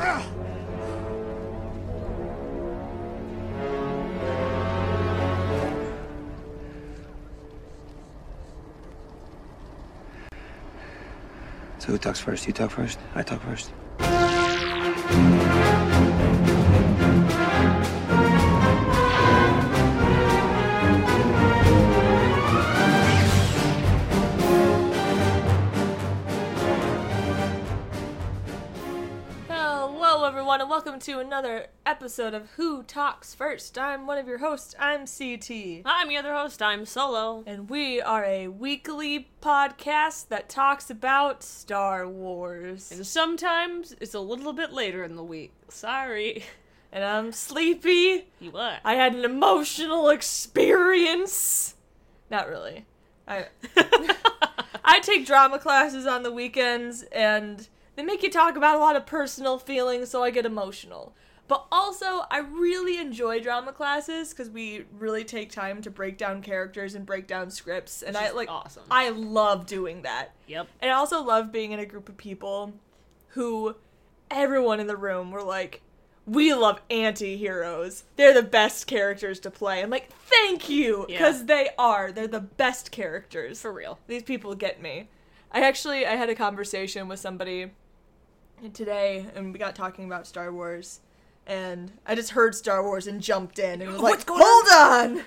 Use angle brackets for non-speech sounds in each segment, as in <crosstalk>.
So who talks first? You talk first? I talk first? Welcome to another episode of Who Talks First. I'm one of your hosts. I'm CT. I'm your other host. I'm Solo. And we are a weekly podcast that talks about Star Wars. And sometimes it's a little bit later in the week. Sorry. <laughs> And I'm sleepy. You what? I had an emotional experience. Not really. I <laughs> I take drama classes on the weekends and they make you talk about a lot of personal feelings so I get emotional. But also, I really enjoy drama classes because we really take time to break down characters and break down scripts, and I like. awesome. I love doing that. Yep. And I also love being in a group of people who everyone in the room were like, we love anti heroes. They're the best characters to play. I'm like, thank you! Yeah. Because they are. They're the best characters. For real. These people get me. I actually I had a conversation with somebody today and we got talking about Star Wars and I just heard Star Wars and jumped in and was like, "Hold on.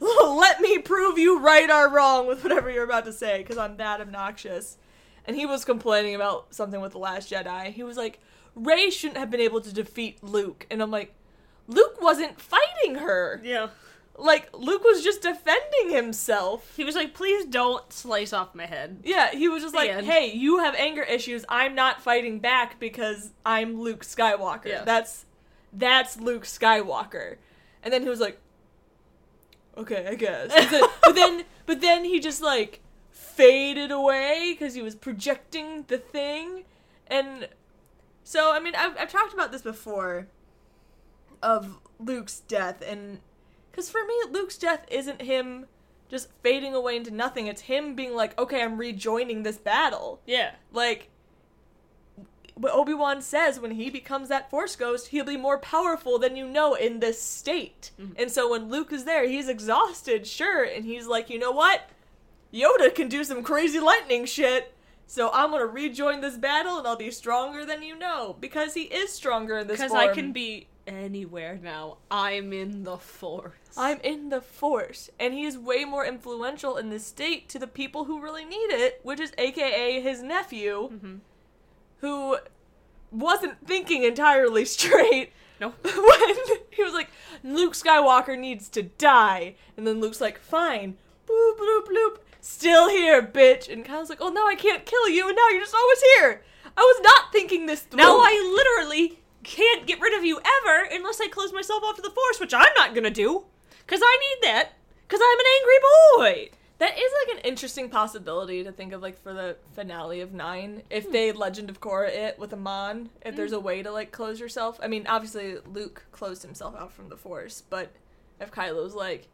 <laughs> <laughs> Let me prove you right or wrong with whatever you're about to say cuz I'm that obnoxious." And he was complaining about something with the last Jedi. He was like, "Rey shouldn't have been able to defeat Luke." And I'm like, "Luke wasn't fighting her. Yeah. Like Luke was just defending himself." He was like, please don't slice off my head. Yeah, he was just The like, end. "Hey, you have anger issues. I'm not fighting back because I'm Luke Skywalker. Yeah. That's that's Luke Skywalker." And then he was like, "Okay, I guess." But then, but then, <laughs> but then he just like faded away because he was projecting the thing, and so I mean, I've I've talked about this before of Luke's death, and because for me, Luke's death isn't him just fading away into nothing. It's him being like, okay, I'm rejoining this battle. Yeah. Like, what Obi Wan says when he becomes that Force Ghost, he'll be more powerful than you know in this state. Mm-hmm. And so when Luke is there, he's exhausted, sure, and he's like, you know what? Yoda can do some crazy lightning shit. So I'm gonna rejoin this battle, and I'll be stronger than you know because he is stronger in this. Form Because I can be anywhere now. I'm in the force. I'm in the Force, and he is way more influential in this state to the people who really need it, which is AKA his nephew, mm-hmm. who wasn't thinking entirely <laughs> straight No. <laughs> when he was like, Luke Skywalker needs to die. And then Luke's like, fine. Bloop, bloop, bloop. Still here, bitch. And Kylo's like, oh, no, I can't kill you. And now you're just always here. I was not thinking this through. Now I literally can't get rid of you ever unless I close myself off to the force, which I'm not gonna do. Because I need that. Because I'm an angry boy. That is like an interesting possibility to think of, like for the finale of nine. If hmm. they Legend of Korra it with Amon, if there's hmm. a way to like close yourself. I mean, obviously Luke closed himself out from the Force, but if Kylo's like,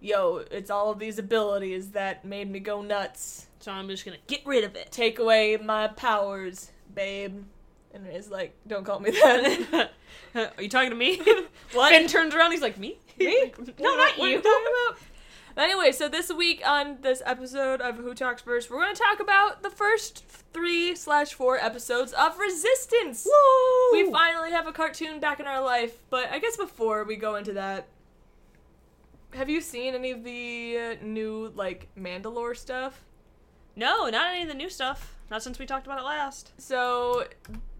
"Yo, it's all of these abilities that made me go nuts. So I'm just gonna get rid of it. Take away my powers, babe." And it's like, "Don't call me that." <laughs> Are you talking to me? <laughs> What? Finn turns around, he's like, me? <laughs> Me? no, not you. What are you. talking about? Anyway, so this week on this episode of Who Talks First, we're going to talk about the first three slash four episodes of Resistance. Woo! We finally have a cartoon back in our life, but I guess before we go into that, have you seen any of the uh, new like Mandalore stuff? No, not any of the new stuff. Not since we talked about it last. So,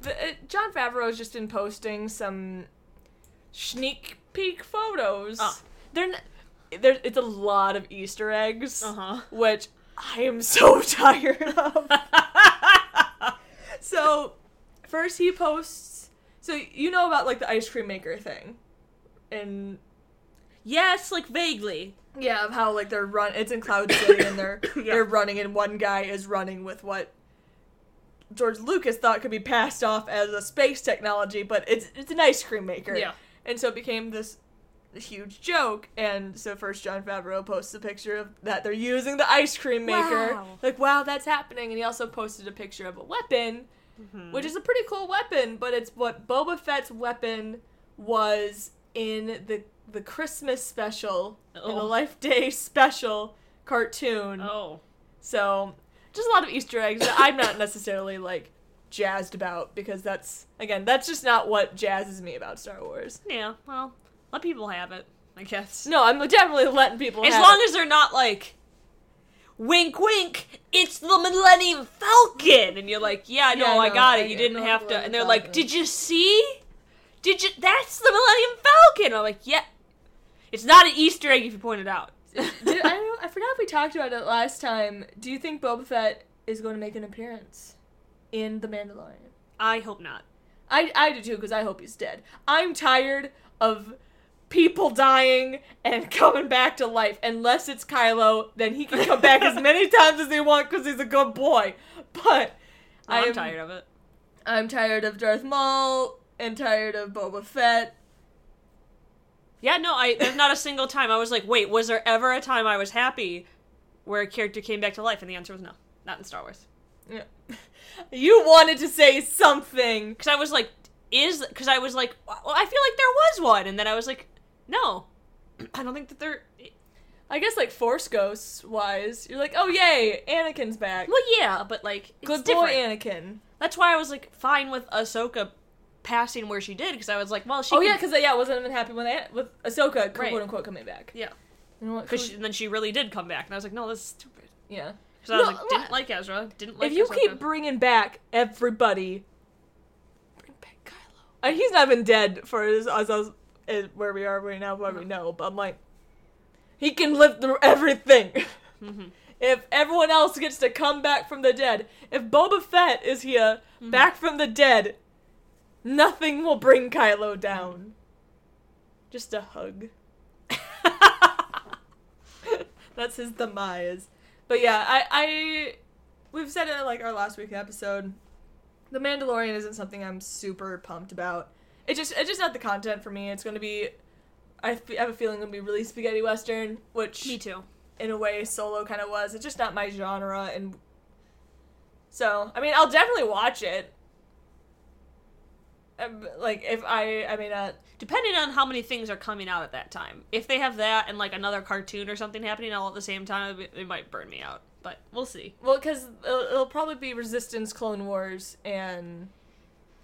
the, uh, Jon Favreau's just been posting some sneak peek photos. Ah. They're n- there. It's a lot of Easter eggs, Uh-huh. which I am so <laughs> tired of. so, first he posts. So you know about like the ice cream maker thing, and Yes, like vaguely. yeah, of how like they're run. It's in Cloud <coughs> City, and they're Yeah. they're running, and one guy is running with what George Lucas thought could be passed off as a space technology, but it's it's an ice cream maker. Yeah. and so it became this huge joke. And so first Jon Favreau posts a picture of that they're using the ice cream maker. Wow. Like, wow, that's happening. And he also posted a picture of a weapon. Mm-hmm. which is a pretty cool weapon, but it's what Boba Fett's weapon was in the the Christmas special, in the Oh. Life Day special cartoon. Oh. So, just a lot of Easter eggs that I'm not necessarily like jazzed about because that's again, that's just not what jazzes me about Star Wars. Yeah, well, let people have it, I guess. No, I'm definitely letting people as have long it. as they're not like, wink, wink, it's the Millennium Falcon, and you're like, yeah, no, Yeah, I no, got I it. You didn't the have to. And they're like, did you see? Did you? That's the Millennium Falcon. I'm like, yeah. It's not an Easter egg if you point it out. Did, I don't know, I forgot if we talked about it last time. Do you think Boba Fett is going to make an appearance in The Mandalorian? I hope not. I I do too because I hope he's dead. I'm tired of people dying and <laughs> coming back to life. Unless it's Kylo, then he can come back as <laughs> many times as he wants because he's a good boy. But I'm am- tired of it. I'm tired of Darth Maul and tired of Boba Fett. Yeah, no, I there's not a single time I was like, wait, was there ever a time I was happy where a character came back to life? And the answer was no, not in Star Wars. Yeah. <laughs> You wanted to say something. Because I was like, is because I was like, well, I feel like there was one, and then I was like, no, <clears throat> I don't think that there. I guess like Force Ghosts wise, you're like, oh yay, Anakin's back. Well, yeah, but like, it's Good different. boy, Anakin. That's why I was like fine with Ahsoka passing where she did because I was like, well, she. oh could- yeah, because yeah, I wasn't even happy when they with Ahsoka Right. quote unquote coming back. yeah, You know what? because she, then she really did come back, and I was like, no, this is stupid. yeah. Because I was No, like, didn't like Ezra, didn't like. if you Ahsoka. keep bringing back everybody, bring back Kylo. Uh, he's not even dead for as, as, as, as where we are right now, what we know. But I'm like, he can live through everything. <laughs> Mhm. if everyone else gets to come back from the dead, if Boba Fett is here Mm-hmm. back from the dead, nothing will bring Kylo down. Just a hug. <laughs> That's his demise. But yeah, I, I we've said it in like our last week episode. The Mandalorian isn't something I'm super pumped about. It just it's just not the content for me. It's going to be I f- I have a feeling it'll be really spaghetti western, which Me too. in a way Solo kind of was. It's just not my genre and so, I mean, I'll definitely watch it. Um, like if I I mean uh Depending on how many things are coming out at that time. If they have that and like another cartoon or something happening all at the same time, it, might burn me out. But we'll see. well cuz it'll, it'll probably be Resistance, Clone Wars and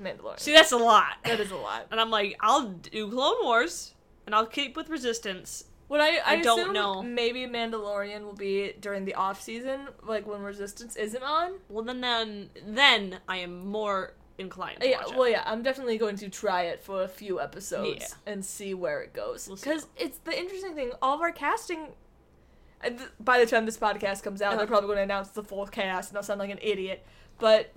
Mandalorian. See, that's a lot. that is a lot. <laughs> And I'm like, I'll do Clone Wars, and I'll keep with Resistance. What I, I, I don't know. Maybe Mandalorian will be during the off season, like when Resistance isn't on. Well, then, then, then I am more inclined Yeah, well, yeah, I'm definitely going to try it for a few episodes Yeah. and see where it goes. We'll see. Because it's the interesting thing. All of our casting. th- By the time this podcast comes out, Uh-huh. they're probably going to announce the full cast, and I'll sound like an idiot. But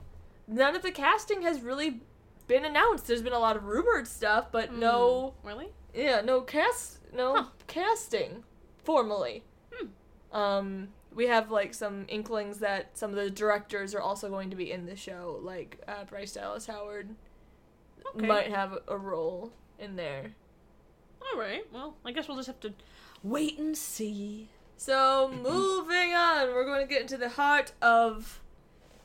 none of the casting has really been announced. There's been a lot of rumored stuff, but no, Mm, really? yeah, no cast, no Huh. casting formally. Hmm. Um, we have like some inklings that some of the directors are also going to be in the show, like uh, Bryce Dallas Howard Okay. might have a role in there. All right. Well, I guess we'll just have to wait and see. So moving on, we're going to get into the heart of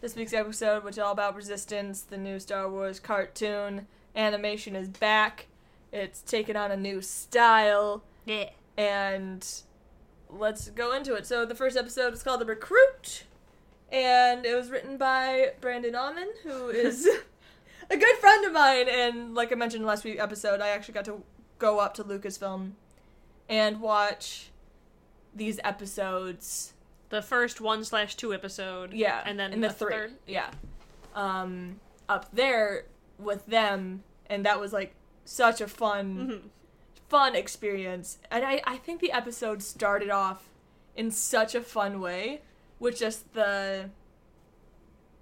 this week's episode, which is all about Resistance, the new Star Wars cartoon. Animation is back. It's taken on a new style. Yeah. and let's go into it. So the first episode is called The Recruit, and it was written by Brandon Auman, who <laughs> is a good friend of mine. And like I mentioned in last week's episode, I actually got to go up to Lucasfilm and watch these episodes. The first one slash two episode. Yeah, And then in the three, third. yeah, um, up there with them, and that was like such a fun Mhm. Fun experience. And I, I think the episode started off in such a fun way with just the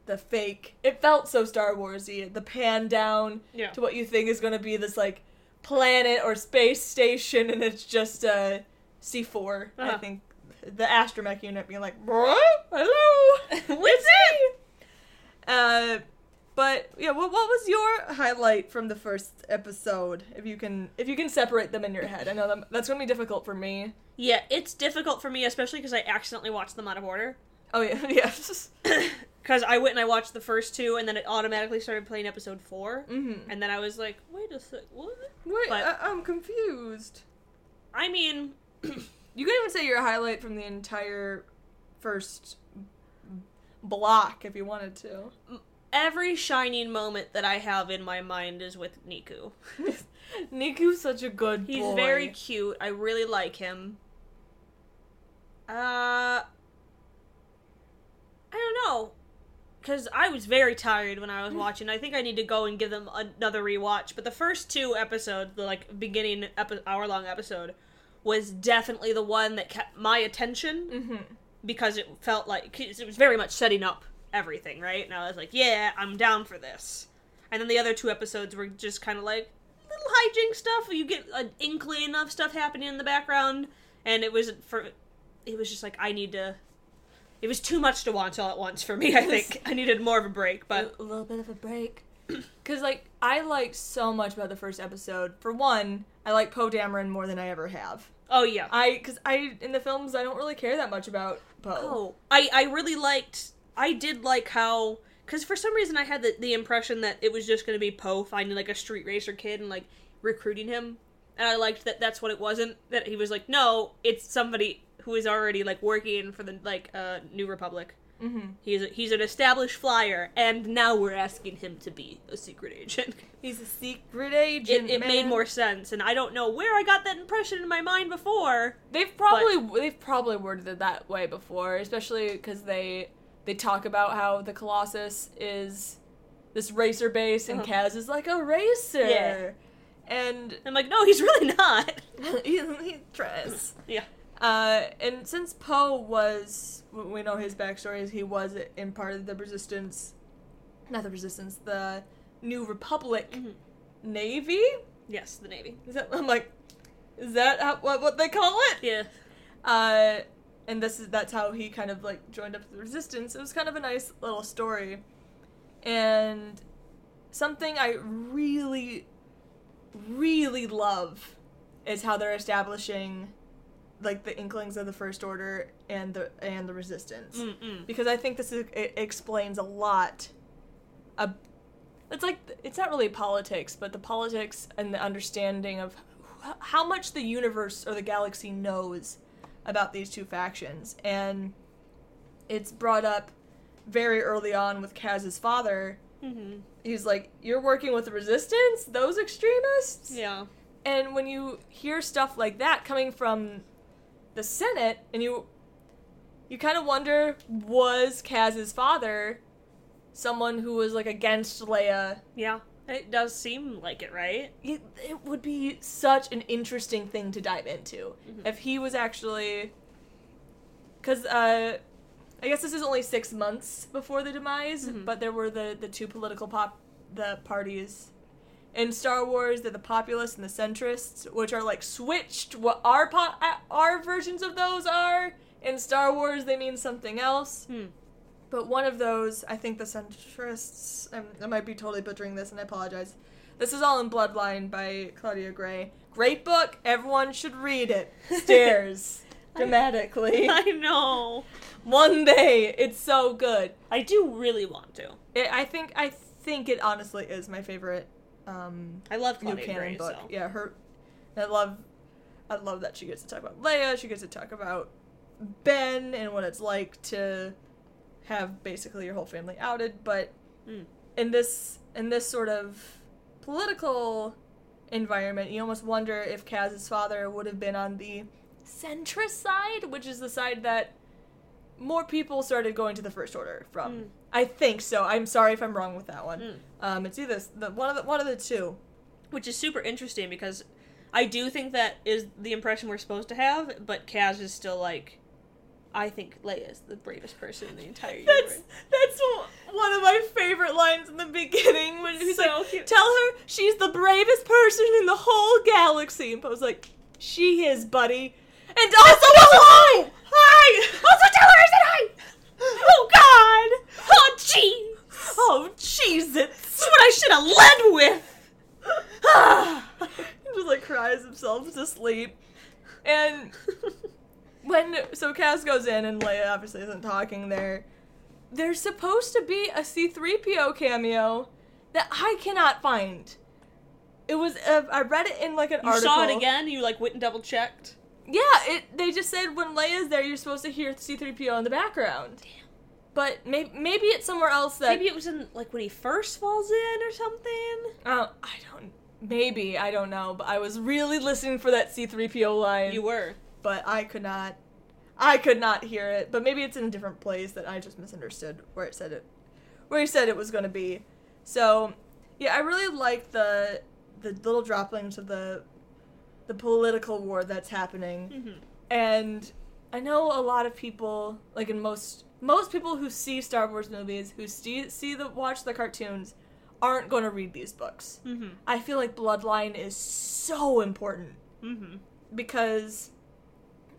the fake it felt so Star Warsy. The pan down Yeah. to what you think is gonna be this like planet or space station and it's just a C 4 I Uh-huh. think the astromech unit being like, hello <laughs> What's it? Uh but yeah, what, what was your highlight from the first episode? If you can, if you can separate them in your head, I know that, that's gonna be difficult for me. Yeah, it's difficult for me, especially because I accidentally watched them out of order. Oh yeah, <laughs> yes. <laughs> because <coughs> I went and I watched the first two, and then it automatically started playing episode 4 Mm-hmm. and then I was like, wait a sec, what? Wait, But- I- I'm confused. I mean, <coughs> You can even say your highlight from the entire first block if you wanted to. Every shining moment that I have in my mind is with Neeku. <laughs> Neeku's such a good He's boy. very cute. I really like him. Uh, I don't know, because I was very tired when I was watching. I think I need to go and give them another rewatch. But the first two episodes, the like beginning epi- hour long episode, was definitely the one that kept my attention Mm-hmm. because it felt like 'cause it was very much setting up everything, right? And I was like, yeah, I'm down for this. And then the other two episodes were just kind of like little hijink stuff. You get an inkling of stuff happening in the background, and it was for it was just like I need to. It was too much to watch all at once for me. I think <laughs> I needed more of a break, but a little bit of a break. <clears throat> Because, like, I liked so much about the first episode. For one, I like Poe Dameron more than I ever have. oh yeah. I, because I, in the films, I don't really care that much about Poe. Oh, I I really liked. I did like how because for some reason I had the, the impression that it was just going to be Poe finding like a street racer kid and like recruiting him, and I liked that that's what it wasn't. That he was like, no, it's somebody who is already like working for the like uh, New Republic. Mm-hmm. He's a, he's an established flyer, and now we're asking him to be a secret agent. <laughs> He's a secret agent. it made man. more sense, and I don't know where I got that impression in my mind before. They've probably they've probably worded it that way before, especially because they they talk about how the Colossus is this racer base and Uh-huh. Kaz is like a racer, Yeah. and I'm like, no, he's really not. <laughs> he, he tries. Yeah. Uh, and since Poe was, we know his backstory is he was in part of the Resistance, not the Resistance, the New Republic Mhm. Navy. Yes, the Navy. Is that I'm like, is that how, what what they call it? Yeah. Uh, and this is that's how he kind of like joined up to the resistance. It was kind of a nice little story, and something I really, really love is how they're establishing like the inklings of the first order and the and the resistance Mm-mm. because I think this is, it explains a lot. Of, it's like it's not really politics, but the politics and the understanding of h- how much the universe or the galaxy knows about these two factions, and it's brought up very early on with Kaz's father. Mm-hmm. He's like, "You're working with the resistance, those extremists." Yeah. And when you hear stuff like that coming from the Senate, and you you kind of wonder, was Kaz's father someone who was like against Leia? Yeah. It does seem like it, right? It, it would be such an interesting thing to dive into Mhm. if he was actually, because uh, I guess this is only six months before the demise, Mhm. but there were the the two political pop the parties in Star Wars, they're the populists and the centrists, which are like switched. What our po- our versions of those are in Star Wars, they mean something else. Hmm. But one of those, I think the centrists. I'm, I might be totally butchering this, and I apologize. This is all in Bloodline by Claudia Gray. Great book. Everyone should read it. Stares <laughs> dramatically. <laughs> I know. One day, it's so good. I do really want to. It, I think I think it honestly is my favorite um, I love new Claudia canon Gray, book. so. Yeah, her. I love. I love that she gets to talk about Leia. She gets to talk about Ben and what it's like to have basically your whole family outed. But Mm. in this in this sort of political environment, you almost wonder if Kaz's father would have been on the centrist side, which is the side that more people started going to the First Order from. Mm. I think so. I'm sorry if I'm wrong with that one. Mm. Um, it's either the one of the one of the two. Which is super interesting because I do think that is the impression we're supposed to have, but Kaz is still like, I think Leia is the bravest person in the entire universe. That's that's one of my favorite lines in the beginning when he's So like, cute. "Tell her she's the bravest person in the whole galaxy." And Poe's like, "She is, buddy." And also hello, hi. <laughs> Also tell her I said hi. oh God! Oh jeez! Oh, jeez, That's it's what I should have led with. <sighs> he just like cries himself to sleep, and <laughs> when so Kaz goes in and Leia obviously isn't talking there. there's supposed to be a C3PO cameo that I cannot find. It was uh, I read it in like an You article. saw it again. You like went and double checked. Yeah, it. They just said when Leia's there, you're supposed to hear C3PO in the background. Damn. But maybe maybe it's somewhere else that Maybe it was in like when he first falls in or something. uh, I don't. Maybe I don't know, but I was really listening for that C3PO line. You were. But I could not. I could not hear it. But maybe it's in a different place that I just misunderstood where it said it, where he said it was going to be. So, yeah, I really like the the little droplings of the the political war that's happening, Mm-hmm. and I know a lot of people, like in most most people who see Star Wars movies, who see see the watch the cartoons, aren't going to read these books. Mm-hmm. I feel like Bloodline is so important Mm-hmm. because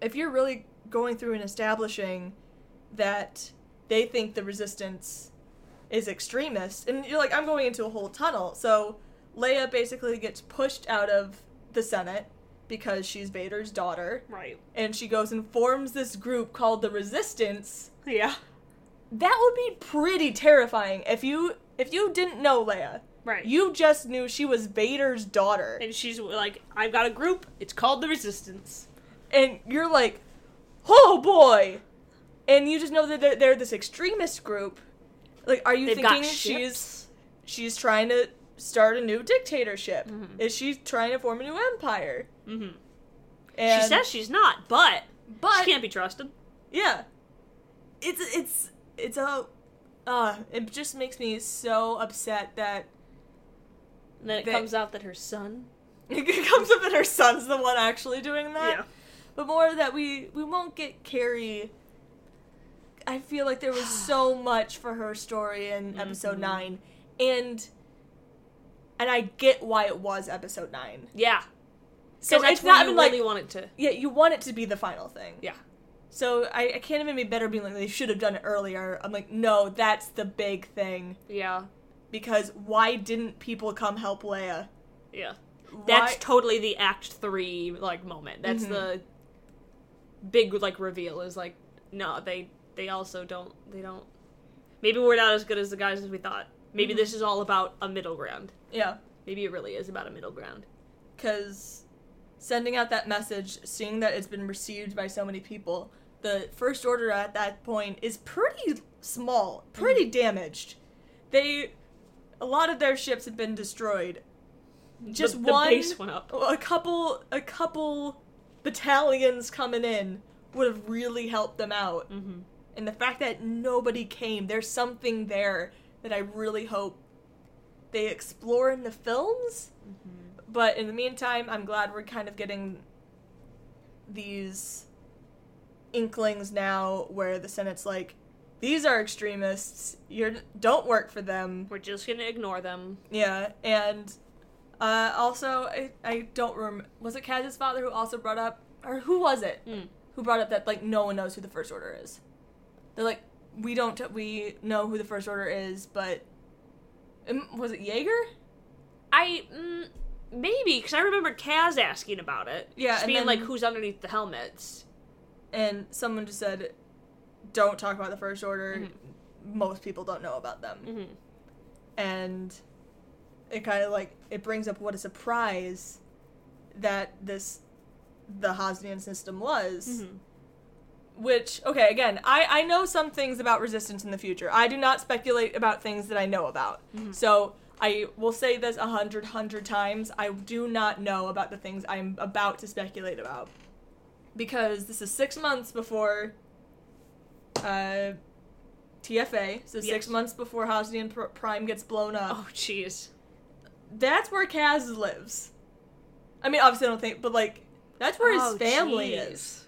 if you're really going through and establishing that they think the resistance is extremist and you're like i'm going into a whole tunnel so leia basically gets pushed out of the senate because she's vader's daughter Right. and she goes and forms this group called the resistance Yeah. that would be pretty terrifying if you if you didn't know leia Right. you just knew she was vader's daughter and she's like, I've got a group. It's called the Resistance. And you're like, oh boy, and you just know that they're, they're this extremist group. Like, are you They've thinking she's she's trying to start a new dictatorship? Mhm. Is she trying to form a new empire? Mm-hmm. And she says she's not, but, but she can't be trusted. yeah, it's it's it's a uh, it just makes me so upset that And then it They- comes out that her son. <laughs> it comes up that her son's the one actually doing that. Yeah. But more that we we won't get Carrie. I feel like there was <sighs> so much for her story in episode Mhm. nine, and and I get why it was episode nine. Yeah. So it's not you even like really want it to. yeah, you want it to be the final thing. Yeah. So I, I can't even be better being like they should have done it earlier. I'm like no, that's the big thing Yeah. because why didn't people come help Leia? Yeah. That's totally the Act Three like moment. That's Mhm. the big like reveal. Is like, no, they they also don't. They don't. Maybe we're not as good as the guys as we thought. Maybe Mhm. this is all about a middle ground. yeah. Maybe it really is about a middle ground. because sending out that message, seeing that it's been received by so many people, the first order at that point is pretty small, pretty damaged. They, a lot of their ships have been destroyed. Just the, the one, base went up. a couple, a couple battalions coming in would have really helped them out. Mm-hmm. And the fact that nobody came, there's something there that I really hope they explore in the films. But in the meantime, I'm glad we're kind of getting these inklings now where the Senate's like, these are extremists. You don't work for them. We're just gonna ignore them. Yeah, and uh, also I, I don't remember. Was it Kaz's father who also brought up, or who was it Mm. who brought up that like no one knows who the First Order is? They're like, we don't. we know who the First Order is, but um, was it Yeager? I mm, maybe because I remember Kaz asking about it. Yeah, just being then- like, "Who's underneath the helmets?" and someone just said, "Don't talk about the First Order. Mhm. Most people don't know about them." Mm-hmm. And it kind of like it brings up what a surprise that this the Hosnian system was. Mm-hmm. Which okay, again, I I know some things about resistance in the future. I do not speculate about things that I know about. Mhm. So I will say this a hundred hundred times. I do not know about the things I'm about to speculate about because this is six months before uh, TFA. So six months before Hosnian Pr- Prime gets blown up. Oh, jeez. That's where Kaz lives. I mean, obviously, I don't think, but like that's where Oh, his family jeez. is.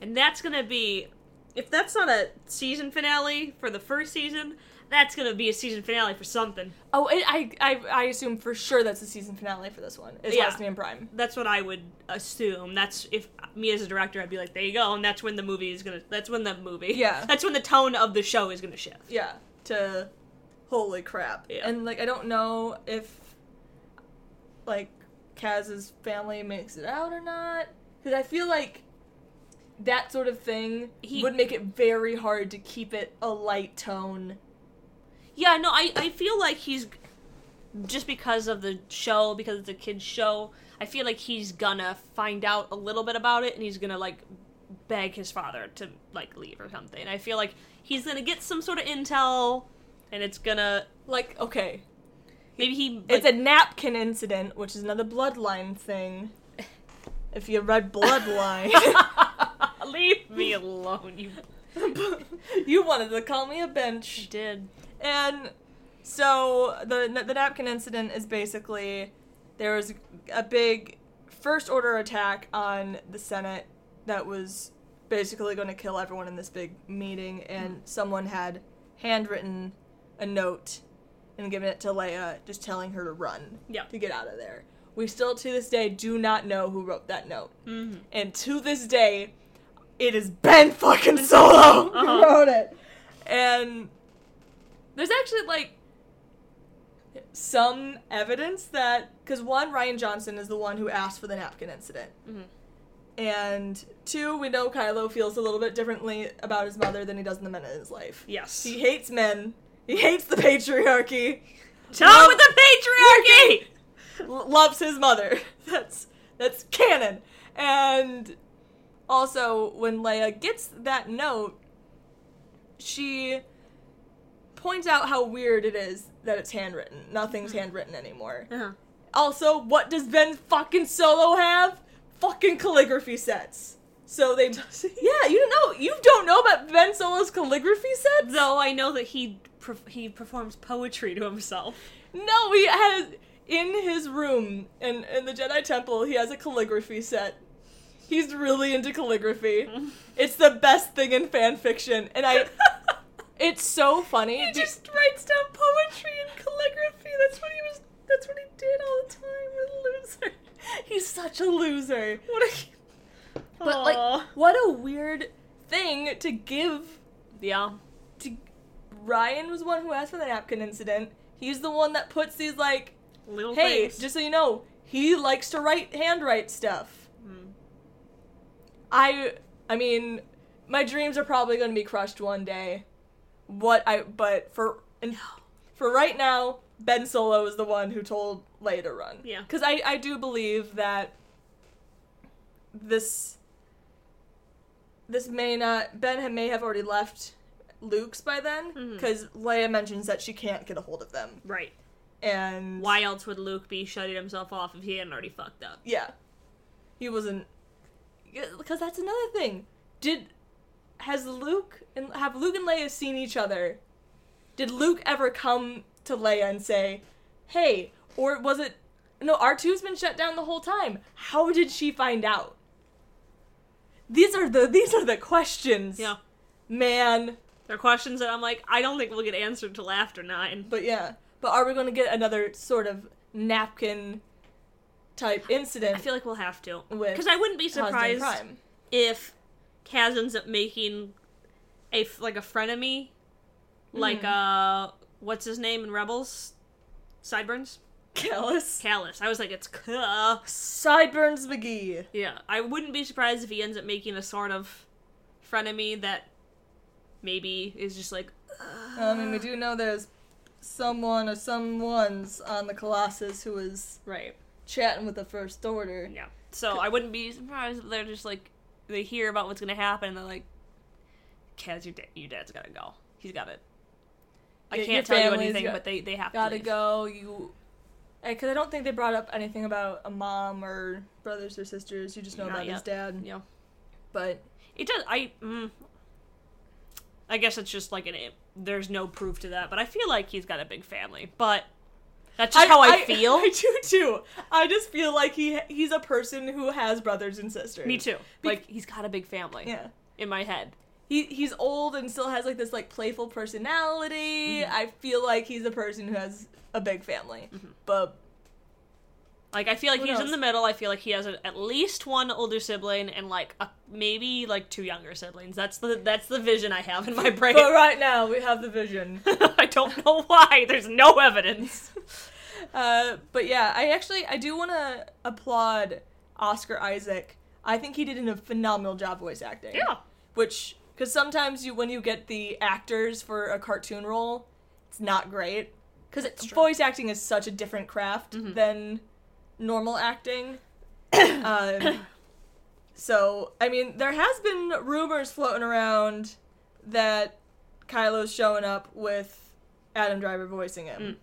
And that's gonna be, if that's not a season finale for the first season, that's gonna be a season finale for something. Oh, and I, I, I assume for sure that's the season finale for this one. Is Yeah. Hosnian Prime. That's what I would assume. That's if me as a director, I'd be like, there you go, and that's when the movie is gonna. That's when the movie. Yeah. <laughs> That's when the tone of the show is gonna shift. Yeah. To holy crap. Yeah. And like I don't know if like Kaz's family makes it out or not because I feel like that sort of thing He- would make it very hard to keep it a light tone. Yeah, no, I, I feel like he's just because of the show, because it's a kid's show, I feel like he's gonna find out a little bit about it and he's gonna like beg his father to like leave or something. I feel like he's gonna get some sort of intel and it's gonna Like, okay, maybe he it's a napkin incident, which is another bloodline thing. If you read Bloodline, <laughs> leave me alone, you <laughs> you wanted to call me a bench. did. And so the the napkin incident is basically there was a big first order attack on the Senate that was basically going to kill everyone in this big meeting, and mm. someone had handwritten a note and giving it to Leia, just telling her to run Yeah. to get out of there. We still to this day do not know who wrote that note, Mhm. and to this day, it is Ben fucking Solo who Uh-huh. wrote it. And there's actually like some evidence that because one Rian Johnson is the one who asked for the napkin incident, Mhm. and two we know Kylo feels a little bit differently about his mother than he does in the men in his life. Yes. He hates men. He hates the patriarchy. Stop Love- with the patriarchy! loves his mother. <laughs> That's that's canon. And also, when Leia gets that note, she points out how weird it is that it's handwritten. Nothing's handwritten anymore. Uh-huh. Also, what does Ben fucking Solo have? Fucking calligraphy sets. So they, yeah, you don't know. You don't know about Ben Solo's calligraphy sets? Though I know that he perf- he performs poetry to himself. No, he has in his room in in the Jedi Temple. He has a calligraphy set. He's really into calligraphy. <laughs> it's the best thing in fan fiction, and I. <laughs> It's so funny. He just writes down poetry and calligraphy. That's what he was. That's what he did all the time. What a loser. <laughs> he's such a loser. What a. But like, what a weird thing to give. yeah. Rian was the one who asked for the napkin incident. He's the one that puts these like, Little hey, things. just so you know, he likes to write handwrite stuff. Hmm. I I mean, my dreams are probably going to be crushed one day. What I but for and for right now, Ben Solo is the one who told Leia to run. Yeah. Cuz I I do believe that this this may not Ben may have already left Luke's by then Mhm. cuz Leia mentions that she can't get a hold of them. Right. And Why else would Luke be shutting himself off if he hadn't already fucked up? Yeah. He wasn't because that's another thing. Did has Luke and have Luke and Leia seen each other? Did Luke ever come to Leia and say, "Hey," or was it no, R2's been shut down the whole time. How did she find out? These are the these are the questions. Yeah. Man, There are questions that I'm like, I don't think we'll get answered till after nine. but yeah. But are we going to get another sort of napkin type incident I feel like we'll have to. Because I wouldn't be surprised if Kaz ends up making a like a frenemy, like Mhm. uh, what's his name in Rebels? Sideburns. Kallus. Kallus. I was like, it's uh. Sideburns McGee. Yeah, I wouldn't be surprised if he ends up making a sort of frenemy that maybe is just like, I mean, we do know there's someone or someone's on the Colossus who is right. chatting with the First Order. Yeah. So I wouldn't be surprised if they're just like they hear about what's gonna happen and they're like, Kaz, your, da- your dad's gotta go. He's got it. I Your- can't your tell you anything, got- but they they have to Gotta leave. go. You. Because I don't think they brought up anything about a mom or brothers or sisters. You just know Not about his dad. Yeah. But It does. I. Mm, I guess it's just like an. There's no proof to that, but I feel like he's got a big family. But that's just how I, feel. <laughs> I do too. I just feel like he he's a person who has brothers and sisters. Me too. Be- Like he's got a big family. Yeah. In my head. He he's old and still has like this like playful personality. Mm-hmm. I feel like he's a person who has a big family. But Like I feel like Who he's knows? in the middle. I feel like he has a, at least one older sibling and like a, maybe like two younger siblings. That's the that's the vision I have in my brain. but <laughs> right now we have the vision. I don't know why. There's no evidence. <laughs> Uh, but yeah, I actually I do want to applaud Oscar Isaac. I think he did a phenomenal job voice acting. Yeah. Which, because sometimes you when you get the actors for a cartoon role, it's not great. Because. Mm-hmm. voice acting is such a different craft than normal acting. <coughs> um, so, I mean, there has been rumors floating around that Kylo's showing up with Adam Driver voicing him.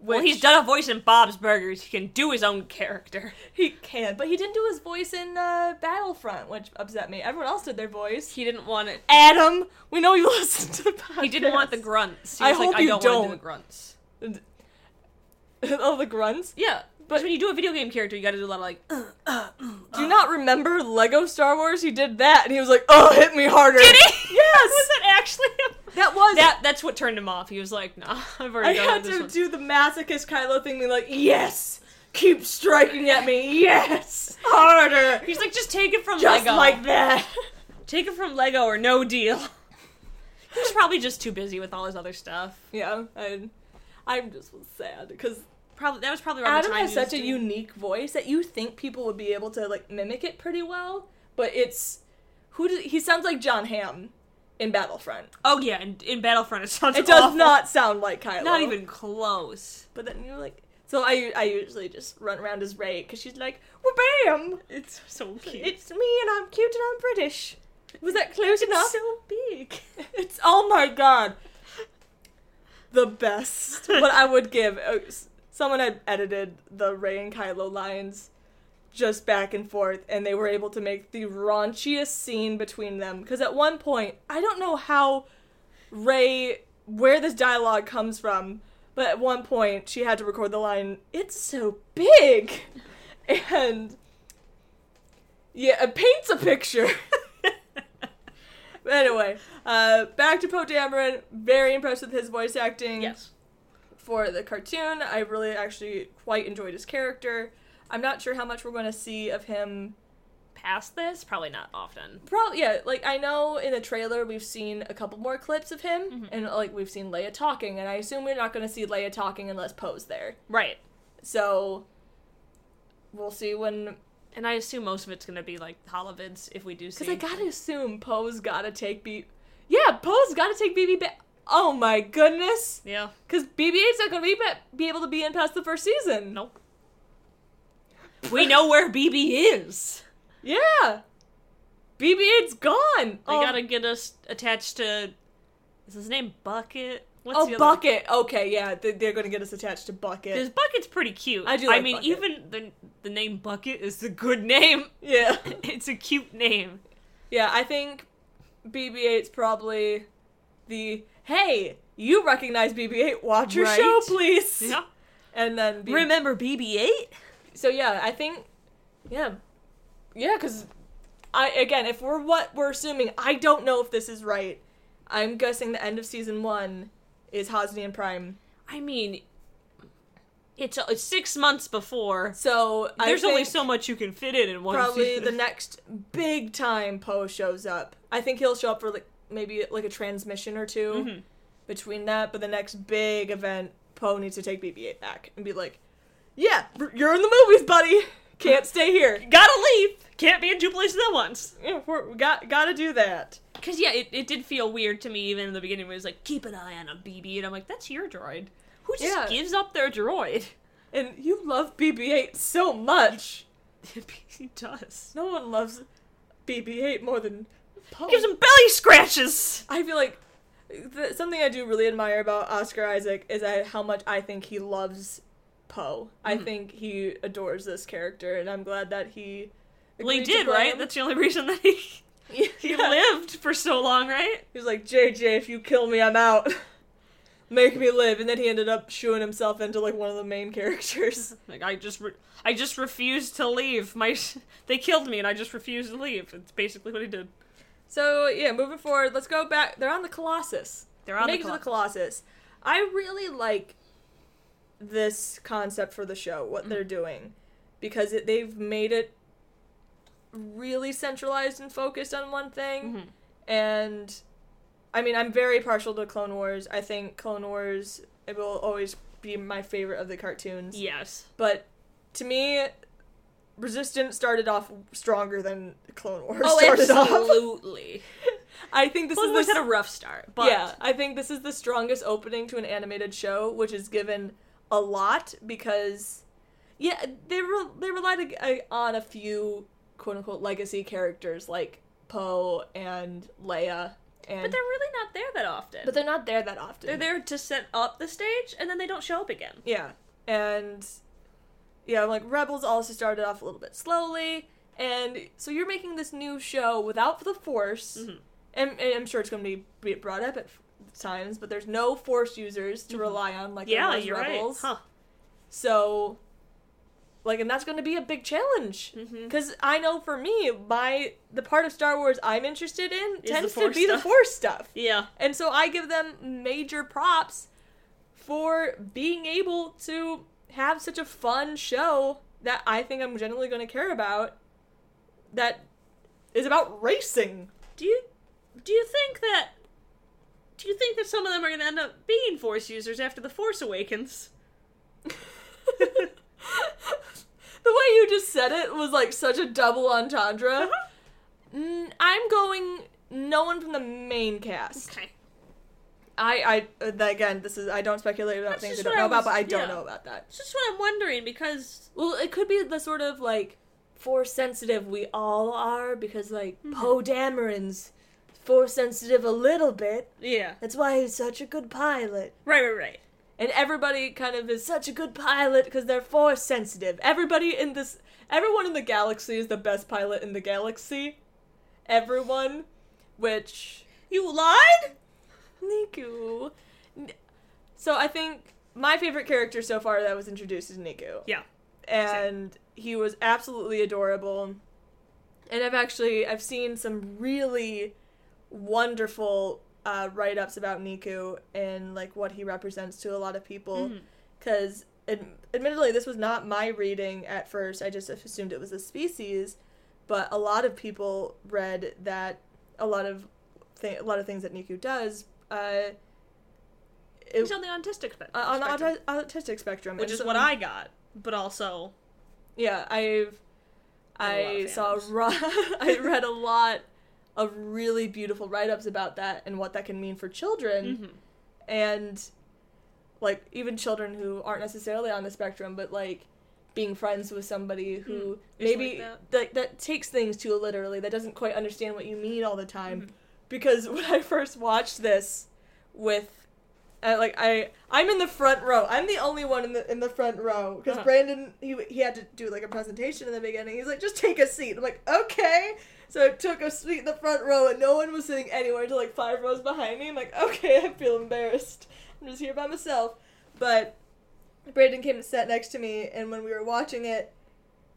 Well, which- he's done a voice in Bob's Burgers. He can do his own character. <laughs> He can, but he didn't do his voice in uh, Battlefront, which upset me. Everyone else did their voice. He didn't want it. Adam, we know you <laughs> listen to the podcast. He didn't want the grunts. He I was like, hope I you don't, want to do the grunts. <laughs> oh, the grunts. Yeah, but when you do a video game character, you got to do a lot of like. "Uh, uh, uh Do you uh. not remember Lego Star Wars? He did that, and he was like, "Oh, hit me harder." Did he? <laughs> Yes. was that actually him? That was. That that's what turned him off. He was like, "Nah, <laughs> I've I already done had to one." do the masochist Kylo thing, being like, "Yes, keep striking at me. Yes, harder." He's like, just take it from Just Lego. like that. <laughs> Take it from Lego or no deal. He was probably just too busy with all his other stuff. yeah, I, I'm just sad because Probably that was probably around Adam the time has such a doing- unique voice that you think people would be able to like mimic it pretty well, but it's who does he sounds like Jon Hamm in Battlefront. Oh yeah, in, in Battlefront it sounds. It does not sound like Kylo. Not even close. But then you're like, so I I usually just run around as Rey because she's like, well, bam, It's so cute. it's me and I'm cute and I'm British. Was that close enough? so big. <laughs> It's oh my god, the best. <laughs> what I would give. Oh, Someone had edited the Rey and Kylo lines just back and forth, and they were able to make the raunchiest scene between them. Because at one point, I don't know how Rey, where this dialogue comes from, but at one point she had to record the line, "It's so big," and yeah, it paints a picture. <laughs> Anyway, uh, back to Poe Dameron. Very impressed with his voice acting yes. For the cartoon. I really actually quite enjoyed his character. I'm not sure how much we're going to see of him. Past this, probably not often. Probably, yeah. Like I know in the trailer we've seen a couple more clips of him, Mm-hmm. and like we've seen Leia talking, and I assume we're not going to see Leia talking unless Poe's there. Right. So we'll see when. And I assume most of it's gonna be like holovids if we do see. Because I gotta assume Poe's gotta take B. Yeah, Poe's gotta take BB back. Oh my goodness. Yeah. Because BB-8's not gonna be be able to be in past the first season. Nope. We know where BB is. Yeah. BB-8's gone. They oh, gotta get us attached to. Is his name Bucket? What's oh Bucket. Okay, yeah, they- they're gonna get us attached to Bucket. Because Bucket's pretty cute. I do I mean, Bucket. even the the name Bucket is a good name. <laughs> Yeah. <laughs> It's a cute name. yeah, I think BB-8's probably the hey, you recognize BB-8? Watch your Right. show, please. <laughs> Yeah. And then B- Remember BB-8? so yeah, I think yeah, yeah, because I again, if we're what we're assuming, I don't know if this is right. I'm guessing the end of season one is Hosnian Prime. I mean, it's, it's six months before. So I There's only so much you can fit in in one probably season. the next big time Poe shows up. I think he'll show up for like maybe like a transmission or 2 Mhm. between that, but the next big event, Poe needs to take BB-8 back and be like, "Yeah, you're in the movies, buddy. Can't stay here. <laughs> Gotta leave! Can't be in two places at once. Yeah, we're, we got got to do that." Because, yeah, it, it did feel weird to me even in the beginning where it was like, keep an eye on a BB. And I'm like, that's your droid. Who just Yeah. gives up their droid? And you love BB-8 so much. <laughs> he does. No one loves BB-8 more than Poe. Gives him belly scratches! I feel like th- something I do really admire about Oscar Isaac is I, how much I think he loves Poe. I Mhm. think he adores this character, and I'm glad that he. Well, he did, right? him. That's the only reason that he, <laughs> he Yeah. lived for so long, right? He was like, JJ, if you kill me, I'm out. <laughs> Make me live, and then he ended up shooing himself into like one of the main <laughs> characters. Like I just, re- I just refused to leave. My, they killed me, and I just refused to leave. It's basically what he did. So yeah, moving forward, let's go back. They're on the Colossus. They're on the it the Colossus. I really like this concept for the show, what they're doing, because it, they've made it really centralized and focused on one thing. Mhm. And I mean, I'm very partial to Clone Wars. I think Clone Wars it will always be my favorite of the cartoons. Yes. But to me, Resistance started off stronger than Clone Wars Oh, started off. absolutely. <laughs> I think this Clone is Wars the had a rough start, but yeah, I think this is the strongest opening to an animated show, which is given a lot because, yeah, they re- they relied a- on a few quote unquote legacy characters like Poe and Leia, and but they're really not there that often. but they're not there that often. they're there to set up the stage, and then they don't show up again. Yeah, and yeah, like Rebels also started off a little bit slowly, and so you're making this new show without the Force, Mhm. and, and I'm sure it's going to be be brought up at times, but there's no Force users to rely on like Mm-hmm. Yeah, you're Rebels. right. Huh. So, like, and that's going to be a big challenge. Because I know for me, my the part of Star Wars I'm interested in the tends to be the. Force stuff. <laughs> Yeah. And so I give them major props for being able to have such a fun show that I think I'm generally going to care about that is about racing. Do you do you think that do you think that some of them are going to end up being Force users after the Force Awakens? <laughs> the way you just said it was like such a double entendre. Uh-huh. Mm, I'm going no one from the main cast. Okay. I, I, uh, again, this is I don't speculate about That's things I don't know I about, but I don't yeah. know about that. It's just what I'm wondering because Well, it could be the sort of like force sensitive we all are because like Mm-hmm. Poe Dameron's force sensitive a little bit. yeah. That's why he's such a good pilot. Right, right, right. And everybody kind of is such a good pilot because they're force sensitive. Everybody in this, everyone in the galaxy is the best pilot in the galaxy. Everyone, which You lied? Neeku. So I think my favorite character so far that was introduced is Neeku. Yeah. and he was absolutely adorable. And I've actually I've seen some really wonderful uh, write ups about Neeku and like what he represents to a lot of people. Because ad- admittedly, this was not my reading at first. I just assumed it was a species, but a lot of people read that a lot of th- a lot of things that Neeku does. Uh, it, He's on the autistic spe- uh, on the spectrum, auti- autistic spectrum, which and is so- what I got, but also Yeah, I've There are a lot I saw ro- <laughs> I <laughs> read a lot of really beautiful write-ups about that and what that can mean for children Mhm. and like even children who aren't necessarily on the spectrum but like being friends with somebody who Mm, is like maybe that. that. that takes things too literally that doesn't quite understand what you mean all the time Mhm. Because when I first watched this with uh, like I I'm in the front row. I'm the only one in the in the front row because Uh-huh. Brandon he he had to do like a presentation in the beginning. He's like, just take a seat. I'm like, okay. So I took a seat in the front row, and no one was sitting anywhere until like five rows behind me. I'm like, okay, I feel embarrassed. I'm just here by myself. But Brandon came and sat next to me, and when we were watching it,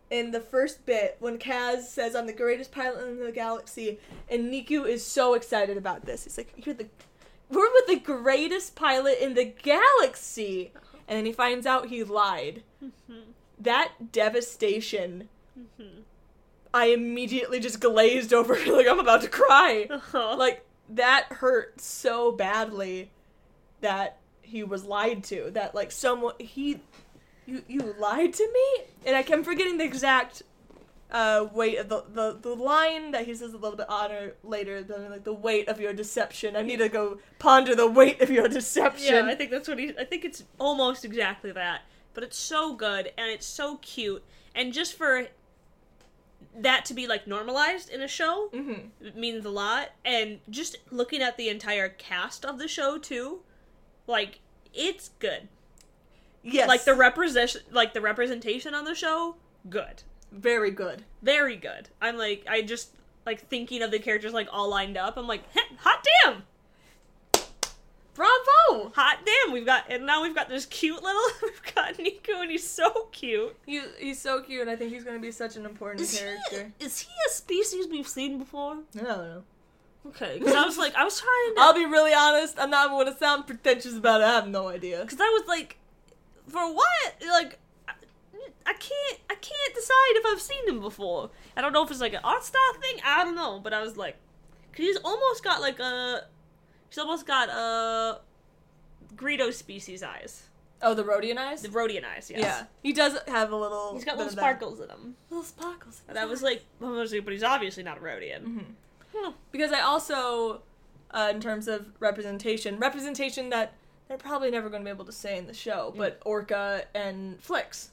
in the first bit, when Kaz says, "I'm the greatest pilot in the galaxy," and Neeku is so excited about this, he's like, "You're the, we're with the greatest pilot in the galaxy," and then he finds out he lied. Mhm. That devastation. Mhm. I immediately just glazed over, <laughs> like I'm about to cry. Uh-huh. Like that hurt so badly that he was lied to. That like someone he, you you lied to me, and I, I'm forgetting the exact uh weight of the, the the line that he says a little bit honor later. Something like the weight of your deception. I need to go ponder the weight of your deception. Yeah, I think that's what he. I think it's almost exactly that, but it's so good and it's so cute, and just for that to be like normalized in a show hmm means a lot. And just looking at the entire cast of the show too, like it's good. Yes, Like the represent, like the representation on the show, good, very good. very good. I'm like, I just like thinking of the characters like all lined up. I'm like, hot damn. Bravo! hot damn we've got and now we've got this cute little <laughs> we've got Neeku and he's so cute He, he's so cute, and I think he's to be such an important character. he, is he a species we've seen before I don't know. okay because I was like I was trying to I'll be really honest. I'm not going to sound pretentious about it. I have no idea. because I was like for what like I, I can't I can't decide if I've seen him before I don't know if it's like an art style thing I don't know but I was like because he's almost got like a he's almost got a Greedo species eyes Oh, the Rodian eyes. The Rodian eyes, yes. Yeah, he does have a little. He's got little sparkles in him. Little sparkles. And that was like, well, but he's obviously not a Rodian. Mm-hmm. Hmm. because I also, uh, in terms of representation, representation that they're probably never going to be able to say in the show, but Orca and Flix,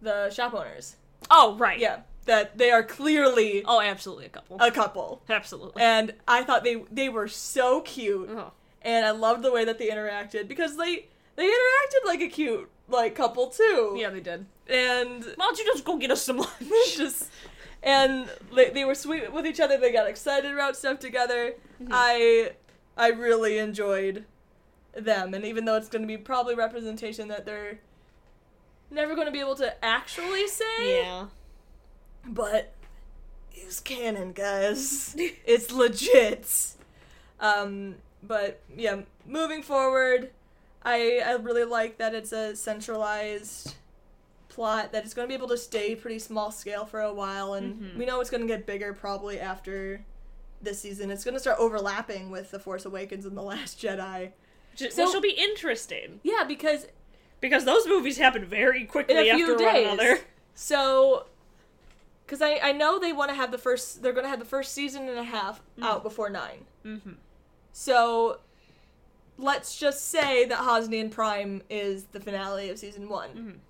the shop owners, Oh, right. yeah, that they are clearly Oh, absolutely a couple. a couple, absolutely. and I thought they they were so cute, oh. and I loved the way that they interacted because they they interacted like a cute like couple too, Yeah, they did. and Why don't you just go get us some lunch? <laughs> just and they, they were sweet with each other they got excited about stuff together mm-hmm. i i really enjoyed them and even though it's going to be probably representation that they're never going to be able to actually say yeah. but it's canon guys <laughs> it's legit um but yeah moving forward i i really like that it's a centralized plot that it's going to be able to stay pretty small scale for a while and Mhm. we know it's going to get bigger probably after this season it's going to start overlapping with the force awakens and the last jedi So- will be interesting yeah because because those movies happen very quickly in a after few one days. another. So, because I I know they want to have the first, they're going to have the first season and a half Mm. out before nine. Mm-hmm. So, let's just say that Hosnian Prime is the finale of season one.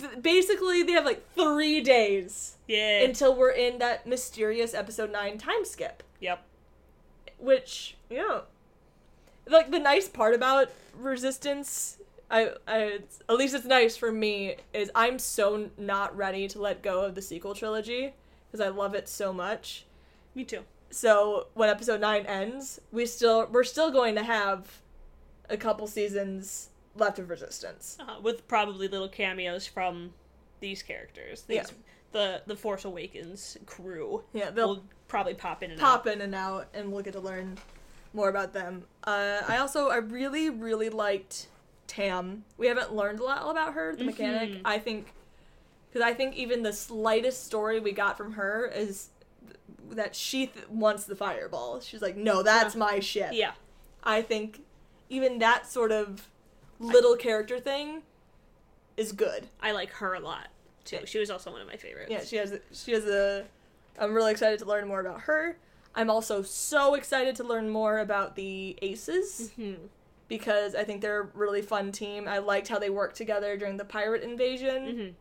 Mhm. Basically, they have like three days Yeah. until we're in that mysterious episode nine time skip. yep. Which, yeah. Like, the nice part about Resistance, I, I, at least it's nice for me, is I'm so not ready to let go of the sequel trilogy because I love it so much. Me too. So when episode nine ends, we still we're still going to have a couple seasons left of Resistance. Uh, with probably little cameos from these characters. These, Yeah. The the Force Awakens crew Yeah, they'll probably pop in and pop out. in and out, and we'll get to learn more about them. Uh, I also I really really liked Tam. We haven't learned a lot about her, the mechanic. Mhm. I think because I think even the slightest story we got from her is th- that she th- wants the fireball. She's like, no, that's Yeah. my ship. Yeah. I think even that sort of little character thing is good. I like her a lot too. She was also one of my favorites. Yeah, she has she has a I'm really excited to learn more about her. I'm also so excited to learn more about the Aces Mhm. because I think they're a really fun team. I liked how they worked together during the pirate invasion Mhm.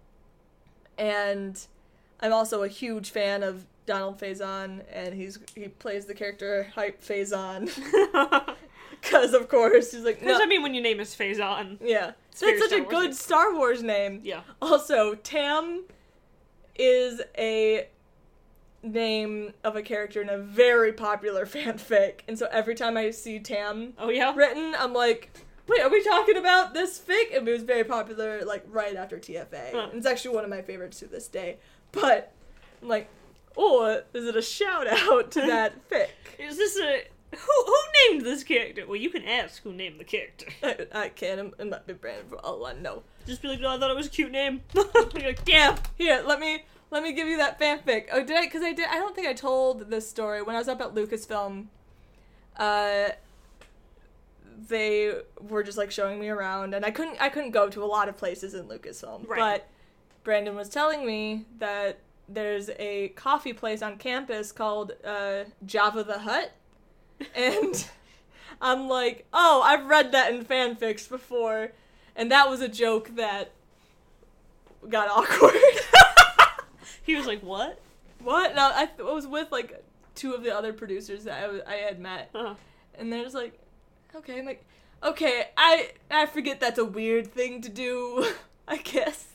and I'm also a huge fan of Donald Faison and he's he plays the character Hype Fazon <laughs> <laughs> cuz of course he's like Because no, I mean, when your name is Faison. yeah. very That's such a Star Wars-y. good Star Wars name. Yeah. Also, Tam is a name of a character in a very popular <laughs> fanfic, and so every time I see Tam Oh yeah. written, I'm like, wait, are we talking about this fic? And it was very popular, like right after TFA. Huh. It's actually one of my favorites to this day. But I'm like, oh, is it a shout out to <laughs> that fic? Is this a who? Who named this character? Well, you can ask who named the character. I, I can't. It- It might be Brandon for all I know. Just be like, no, I thought it was a cute name. <laughs> Like, yeah. Here, let me let me give you that fanfic. Oh, did I? Because I did. I don't think I told this story when I was up at Lucasfilm. Uh, they were just like showing me around, and I couldn't. I couldn't go to a lot of places in Lucasfilm. Right. But Brandon was telling me that there's a coffee place on campus called uh, Java the Hut, <laughs> and I'm like, oh, I've read that in fanfics before, and that was a joke that got <laughs> awkward. He was like, what? What? No, I, th- I was with like two of the other producers that I, had met, Uh, and they're just like, okay, I'm like, okay, I I forget that's a weird thing to do. <laughs> I guess.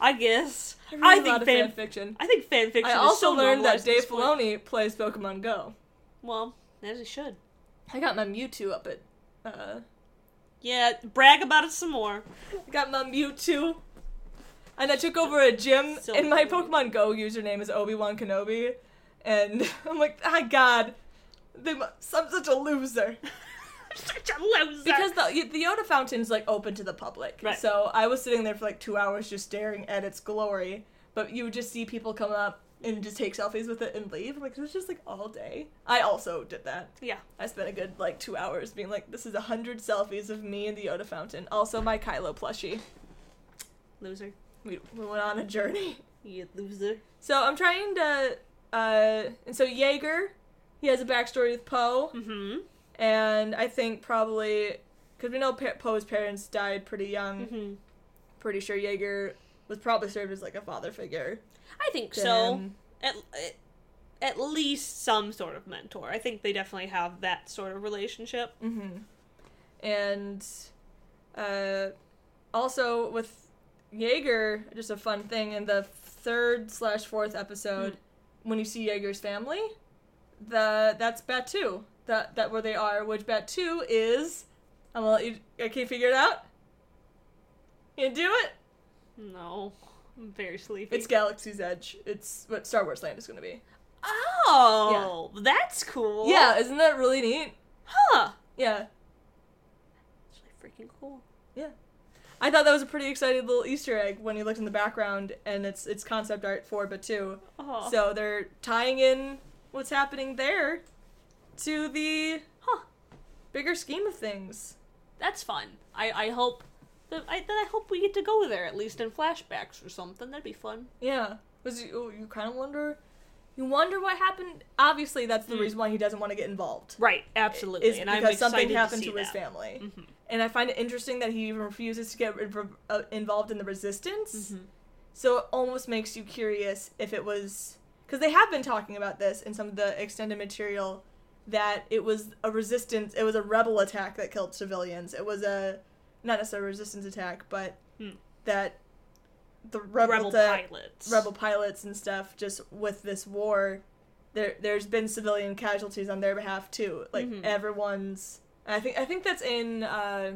I guess. I, I, read a think fan. fiction. I think fan fiction. I is also so learned that Dave. Filoni plays Pokemon Go. Well, as he should. I got my Mewtwo up at. Uh, Yeah, brag about it some more. I got my Mewtwo. And I took over a gym, So and my. Pokemon Go username is Obi Wan Kenobi, and <laughs> I'm like, ah, God, they, mu- I'm such a loser. <laughs> Such a loser. Because the the Yoda fountain's like open to the public, Right. so I was sitting there for like two hours just staring at its glory. but you would just see people come up and just take selfies with it and leave. I'm Like it was just like all day. I also did that. Yeah. I spent a good like two hours being like, this is a hundred selfies of me and the Yoda fountain. Also my Kylo plushie. Loser. We, we went on a journey. <laughs> You loser. So I'm trying to, uh, and so Yeager, he has a backstory with Poe, Mm-hmm. and I think probably because we know pa- Poe's parents died pretty young. Mm-hmm. Pretty sure Yeager was probably served as like a father figure. I think so. him. At, at at least some sort of mentor. I think they definitely have that sort of relationship. Mm-hmm. And uh, also with Yeager, just a fun thing in the third slash fourth episode, when you see Yeager's family, the that's Batuu. That that where they are, which Batuu is. I'm gonna let you. uh, can't figure it out? You do it. No, I'm very sleepy. It's Galaxy's Edge. It's what Star Wars Land is gonna be. oh, that's cool. Yeah, isn't that really neat? Huh. Yeah. It's really freaking cool. I thought that was a pretty exciting little Easter egg when you looked in the background and it's it's concept art for Batuu. Oh. So they're tying in what's happening there to the Huh. bigger scheme of things. That's fun. I I hope that I that I hope we get to go there at least in flashbacks or something. That'd be fun. Yeah. Was you, oh, you kind of wonder you wonder what happened? Obviously that's the Mm. reason why he doesn't want to get involved. Right. Absolutely. Is and because something happened to, to, his family. Mhm. And I find it interesting that he even refuses to get inv- uh, involved in the resistance. Mhm. So it almost makes you curious if it was because they have been talking about this in some of the extended material that it was a resistance, it was a rebel attack that killed civilians. It was a not necessarily a resistance attack, but Hmm. that the rebel, Rebel that- pilots. rebel pilots and stuff just with this war there there's been civilian casualties on their behalf too like Mhm. everyone's i think i think that's in uh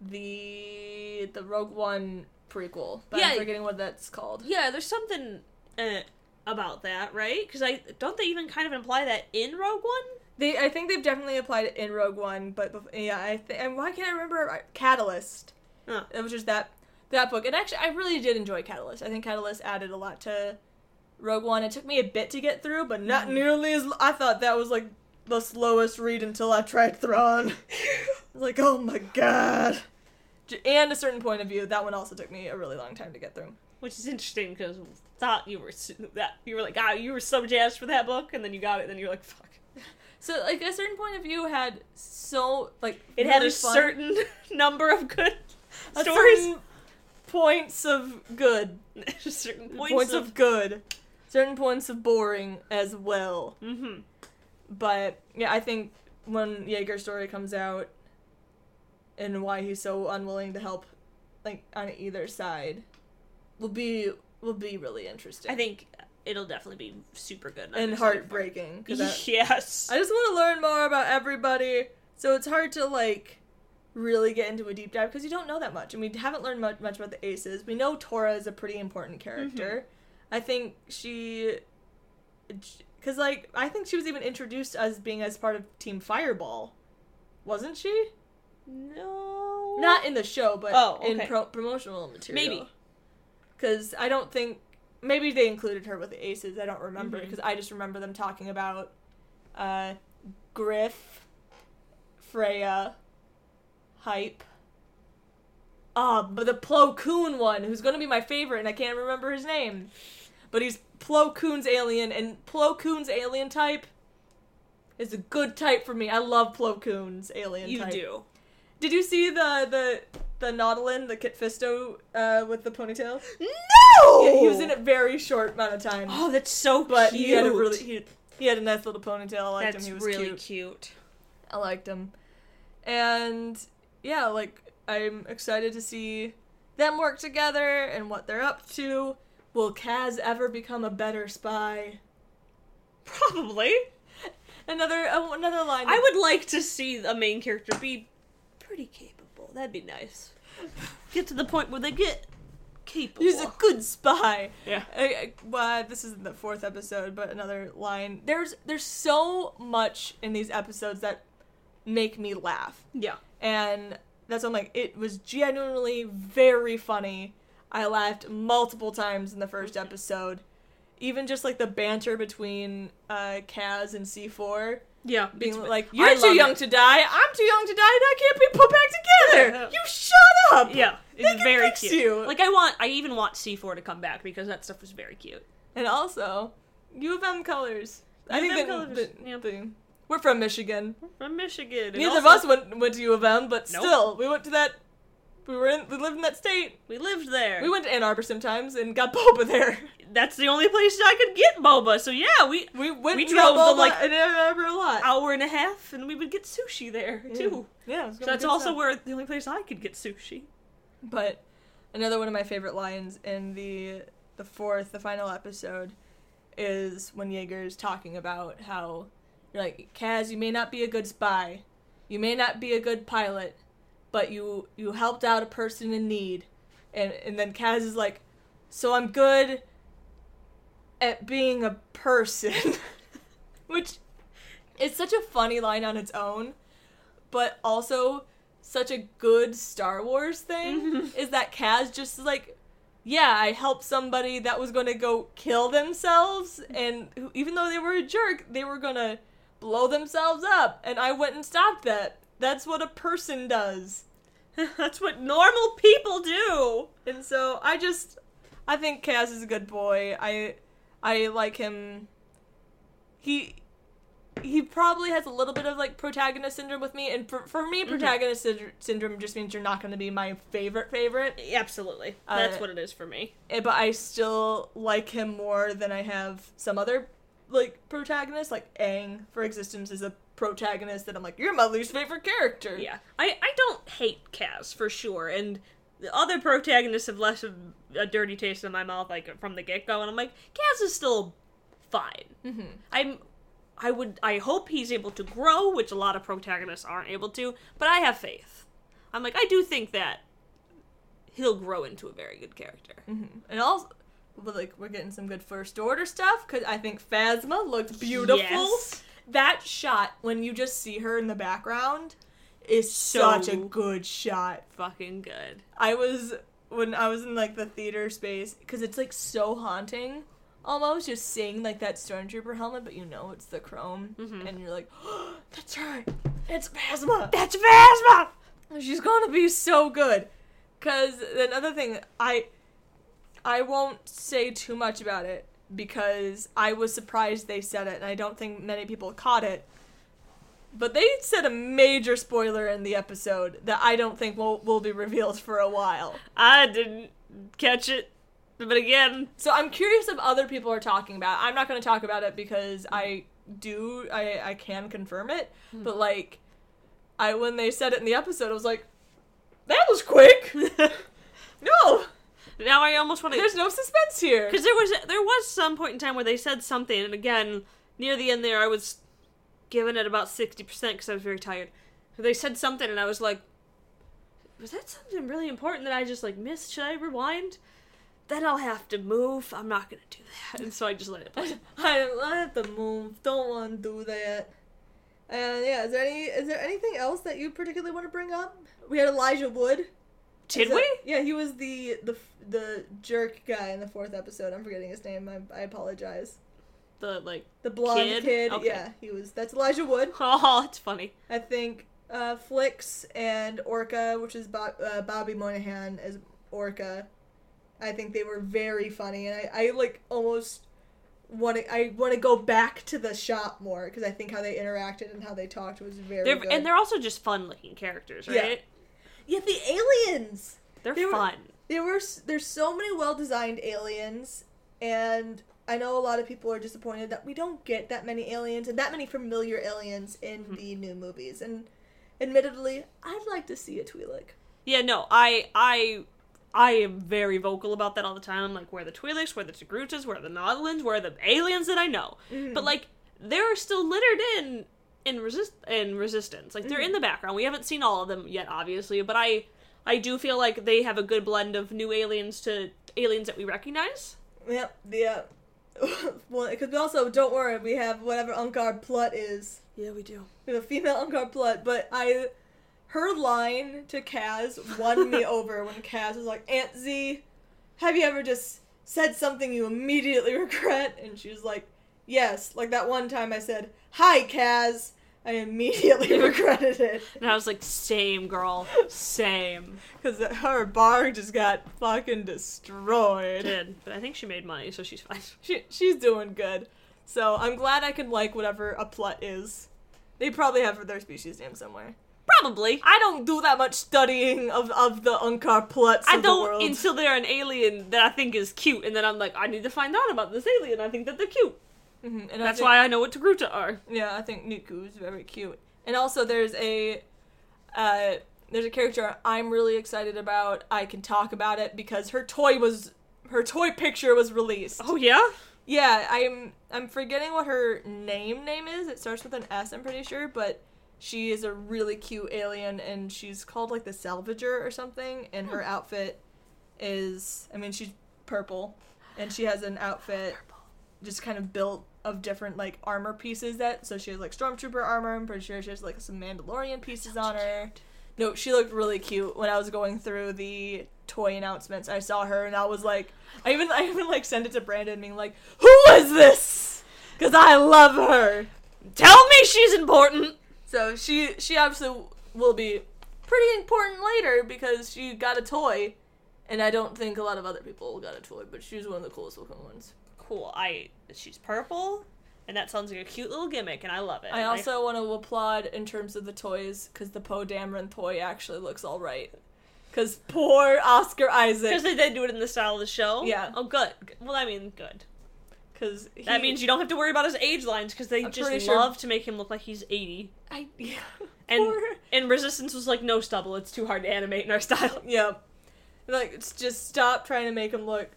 the the rogue one prequel but Yeah. i'm forgetting what that's called Yeah, there's something uh, about that, right? Because I don't they even kind of imply that in Rogue One. they i think they've definitely applied it in rogue one but bef- yeah i think and why can't i remember catalyst Huh. it was just that that book and actually i really did enjoy catalyst i think catalyst added a lot to rogue one it took me a bit to get through but not Mhm. nearly as i thought that was like the slowest read until i tried thrawn. <laughs> Like oh my god. And a certain point of view that one also took me a really long time to get through. Which is interesting because thought you were that you were like, ah, you were so jazzed for that book, and then you got it, and then you're like, fuck. <laughs> so like a certain point of view had so like It had a fun- certain <laughs> number of good a stories, points of good. Certain points, points, of, good. Certain points of boring as well. Mm-hmm. But yeah i think when yeager's story comes out and why he's so unwilling to help like on either side will be will be really interesting I think it'll definitely be super good and I'm excited for it. heartbreaking 'cause I- <laughs> Yes. I just want to learn more about everybody. So it's hard to like really get into a deep dive because you don't know that much, and we haven't learned much, much about the aces. We know Torra is a pretty important character. Mm-hmm. I think she, because like I think she was even introduced as being as part of Team Fireball, wasn't she? no. Not in the show, but Oh, in pro- promotional material. Maybe. Because I don't think maybe they included her with the aces. I don't remember because I just remember them talking about uh, Griff, Freya, Hype. Uh, but the Plo Koon one, who's gonna be my favorite, and I can't remember his name. But he's Plo Koon's alien, and Plo Koon's alien type is a good type for me. I love Plo Koon's alien You type. do. Did you see the the the Nautolan, the Kit Fisto uh, with the ponytail? No. Yeah, he was in a very short amount of time, Oh, that's so but cute. he had a really he, he had a nice little ponytail. I liked That's him. He was really cute. cute. I liked him, and yeah, like I'm excited to see them work together and what they're up to. Will Kaz ever become a better spy? Probably. Another uh, another line. I would like to see a main character be pretty capable. That'd be nice. Get to the point where they get capable. He's a good spy. yeah. I, I, well, this isn't the fourth episode, but another line. There's there's so much in these episodes that make me laugh, Yeah. and that's why I'm like, it was genuinely very funny. I laughed multiple times in the first episode. Even just like the banter between uh, Kaz and C4 Yeah, being like, "You're too young it. to die. I'm too young to die, and I can't be put back together. <laughs> You shut up." Yeah, it's very cute. you. Like I want, I even want C4 to come back because that stuff was very cute. And also, U of M colors. I U think that colors, the- yeah. the- we're from Michigan. From Michigan. Neither of us went went to U of M, but Nope. still, we went to that. We were in. We lived in that state. We lived there. We went to Ann Arbor sometimes and got <laughs> boba there. That's the only place I could get boba. So yeah, we We went. We drove the, boba like, in Ann Arbor a lot. hour and a half, and we would get sushi there too. Yeah, So that's also stuff. where the only place I could get sushi. But another one of my favorite lines in the the fourth, the final episode, is when Yeager's talking about how you're like, Kaz, you may not be a good spy, you may not be a good pilot, but you you helped out a person in need, and and then Kaz is like, so I'm good at being a person, <laughs> which is such a funny line on its own, but also such a good Star Wars thing <laughs> is that Kaz just is like, yeah, I helped somebody that was gonna go kill themselves, and who, even though they were a jerk, they were gonna blow themselves up, and I went and stopped that. That's what a person does. <laughs> that's what normal people do. And so I just I think Kaz is a good boy. I I like him. He he probably has a little bit of like protagonist syndrome with me and for, for me protagonist syd- syndrome just means you're not going to be my favorite favorite Absolutely, that's Uh, what it is for me. Eh, but I still like him more than I have some other like protagonists like Aang for existence is a protagonist that I'm like you're my least favorite character. Yeah, I I don't hate Kaz for sure, and the other protagonists have left a, a dirty taste in my mouth like from the get go, and I'm like, Kaz is still fine. Mhm. I'm. I would. I hope he's able to grow, which a lot of protagonists aren't able to. But I have faith. I'm like, I do think that he'll grow into a very good character. Mhm. And also, but like we're getting some good first order stuff because I think Phasma looks beautiful. Yes. That shot when you just see her in the background is So- such a good shot. Fucking good. I was when I was in like the theater space because it's like so haunting. Almost just seeing like that stormtrooper helmet, but you know it's the chrome, Mhm. and you're like, oh, <gasps> "That's her! It's Phasma! That's Phasma. She's gonna be so good. Cause another thing, I I won't say too much about it because I was surprised they said it, and I don't think many people caught it. But they said a major spoiler in the episode that I don't think will will be revealed for a while. I didn't catch it, but again, So I'm curious if other people are talking about. it. I'm not going to talk about it because I do I I can confirm it, hmm. but like I when they said it in the episode, I was like, that was quick. <laughs> <laughs> no, now I almost want to. there's no suspense here. Because there was there was some point in time where they said something, and again near the end there, I was giving it about sixty percent because I was very tired. They said something, and I was like, "Was that something really important that I just like missed? Should I rewind?" Then I'll have to move. I'm not gonna do that, and so I just let it play. I, <laughs> I have to move. Don't want to do that. And yeah, is there any is there anything else that you particularly want to bring up? We had Elijah Wood. Did we? Yeah, he was the the the jerk guy in the fourth episode. I'm forgetting his name. I, I apologize. The like, The blonde Kid? kid. Okay. Yeah, he was. That's Elijah Wood. <laughs> oh, it's funny. I think uh, Flix and Orca, which is Bob, uh, Bobby Moynihan as Orca. I think they were very funny, and I, I like almost want to. I want to go back to the shop more because I think how they interacted and how they talked was very They're good. and they're also just fun looking characters, right? yeah, the aliens. They're They were- fun. There were there's so many well designed aliens, and I know a lot of people are disappointed that we don't get that many aliens and that many familiar aliens in Mm-hmm. the new movies. And admittedly, I'd like to see a Twi'lek. Yeah, no, I I I am very vocal about that all the time. Like where are the Twi'leks, where are the Togrutas, where are the Nautolans, where are the aliens that I know? Mm-hmm. But like they're still littered in in resist in resistance. Like they're Mm-hmm. in the background. We haven't seen all of them yet, obviously, but I I do feel like they have a good blend of new aliens to aliens that we recognize. Yep, yeah. <laughs> well, because we also don't worry, we have whatever Unkar Plut is. Yeah, we do. We have a female Unkar Plut, but I, her line to Kaz won me <laughs> over when Kaz was like, Aunt Z, have you ever just said something you immediately <laughs> regret? And she was like, yes. Like that one time I said, hi, Kaz. I immediately <laughs> regretted it. And I was like, same girl, same. Because her bar just got fucking destroyed. Did, but I think she made money, so she's fine. She, she's doing good. So I'm glad I can like whatever a plut is. They probably have her their species name somewhere. Probably. I don't do that much studying of, of the Unkar pluts I of don't world. until they're an alien that I think is cute, and then I'm like, I need to find out about this alien. I think that they're cute. Mhm, and That's think- why I know what Togruta are. Yeah, I think Neeku is very cute. And also, there's a uh, there's a character I'm really excited about. I can talk about it because her toy was her toy picture was released. Oh yeah. Yeah, I'm I'm forgetting what her name name is. It starts with an S, I'm pretty sure, but she is a really cute alien and she's called like the Salvager or something and her outfit is I mean she's purple and she has an outfit just kind of built of different like armor pieces that so she has like stormtrooper armor, I'm pretty sure she has like some Mandalorian pieces on her. No, she looked really cute when I was going through the toy announcements. I saw her and I was like, I even I even like sent it to Brandon, being like, "Who is this?" Because I love her. Tell me she's important. So she she obviously will be pretty important later because she got a toy, and I don't think a lot of other people got a toy, but she's one of the coolest looking ones. Cool. I she's purple, and that sounds like a cute little gimmick, and I love it. I also want to applaud in terms of the toys because the Poe Dameron toy actually looks all right. Because poor Oscar Isaac. because they did do it in the style of the show. Yeah. Oh, good. Well, I mean, good. Because That means you don't have to worry about his age lines because they I'm just sure- love to make him look like he's eighty. I <laughs> yeah. And poor- <laughs> and Resistance was like, no stubble. It's too hard to animate in our style. Yeah. Like, just stop trying to make him look.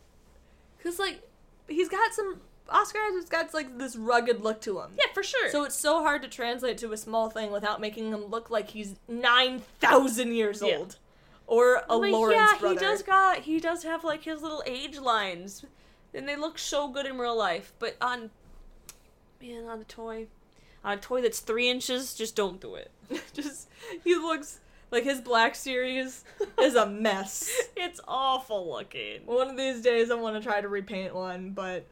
Because, like, he's got some. Oscar has got, like, this rugged look to him. Yeah, for sure. So it's so hard to translate to a small thing without making him look like he's 9,000 years Yeah. old. Or a Like, Lawrence yeah, brother. he does got he does have like his little age lines, and they look so good in real life. But on, man, on a toy, on a toy that's three inches, just don't do it. <laughs> just, he looks. Like, his Black Series <laughs> is a mess. It's awful looking. One of these days, I want to try to repaint one, but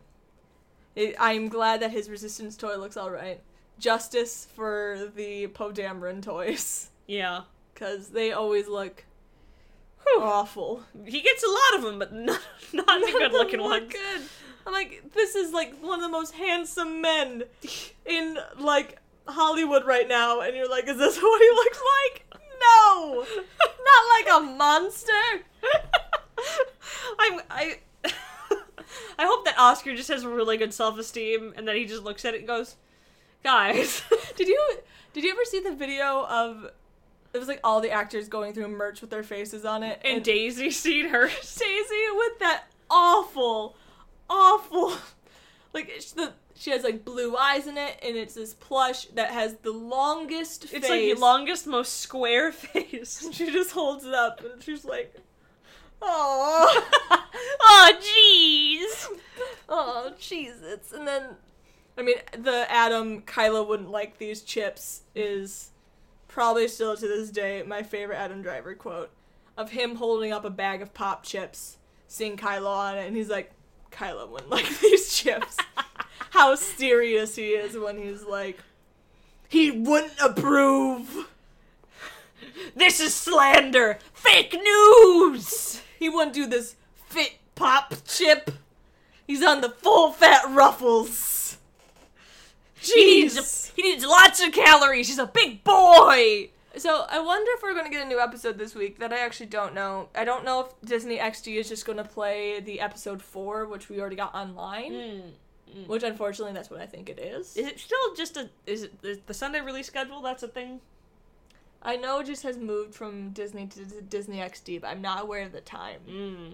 it, I'm glad that his Resistance toy looks alright. Justice for the Poe Dameron toys. Yeah, because they always look Whew. awful. he gets a lot of them, but not <laughs> not the good looking Look ones. Good. I'm like, this is like one of the most handsome men <laughs> in like Hollywood right now, and you're like, is this what he looks like? No, not like a monster. I'm I. I hope that Oscar just has really good self esteem and that he just looks at it and goes, "Guys, Did you did you ever see the video of? It was like all the actors going through merch with their faces on it, and Daisy seen her." Daisy with that awful, awful, like the she has like blue eyes in it, and it's this plush that has the longest face. It's like the longest, most square <laughs> face. She just holds it up, and she's like, "Oh, <laughs> oh, jeez. oh, Jesus!" And then, I mean, the Adam Kylo wouldn't like these chips is probably still to this day my favorite Adam Driver quote of him holding up a bag of pop chips, seeing Kylo on it, and he's like, "Kylo wouldn't like <laughs> these chips." How serious he is when he's like, he wouldn't approve. This is slander. Fake news. He wouldn't do this fit pop chip. He's on the full fat ruffles. He needs, Jeez. he needs lots of calories. He's a big boy. So I wonder if we're gonna get a new episode this week. That I actually don't know. I don't know if Disney XD is just gonna play the episode four, which we already got online. Hmm. Which unfortunately, that's what I think it is. Is it still just a? Is it is the Sunday release schedule? That's a thing. I know it just has moved from Disney to Disney XD, but I'm not aware of the time Mm.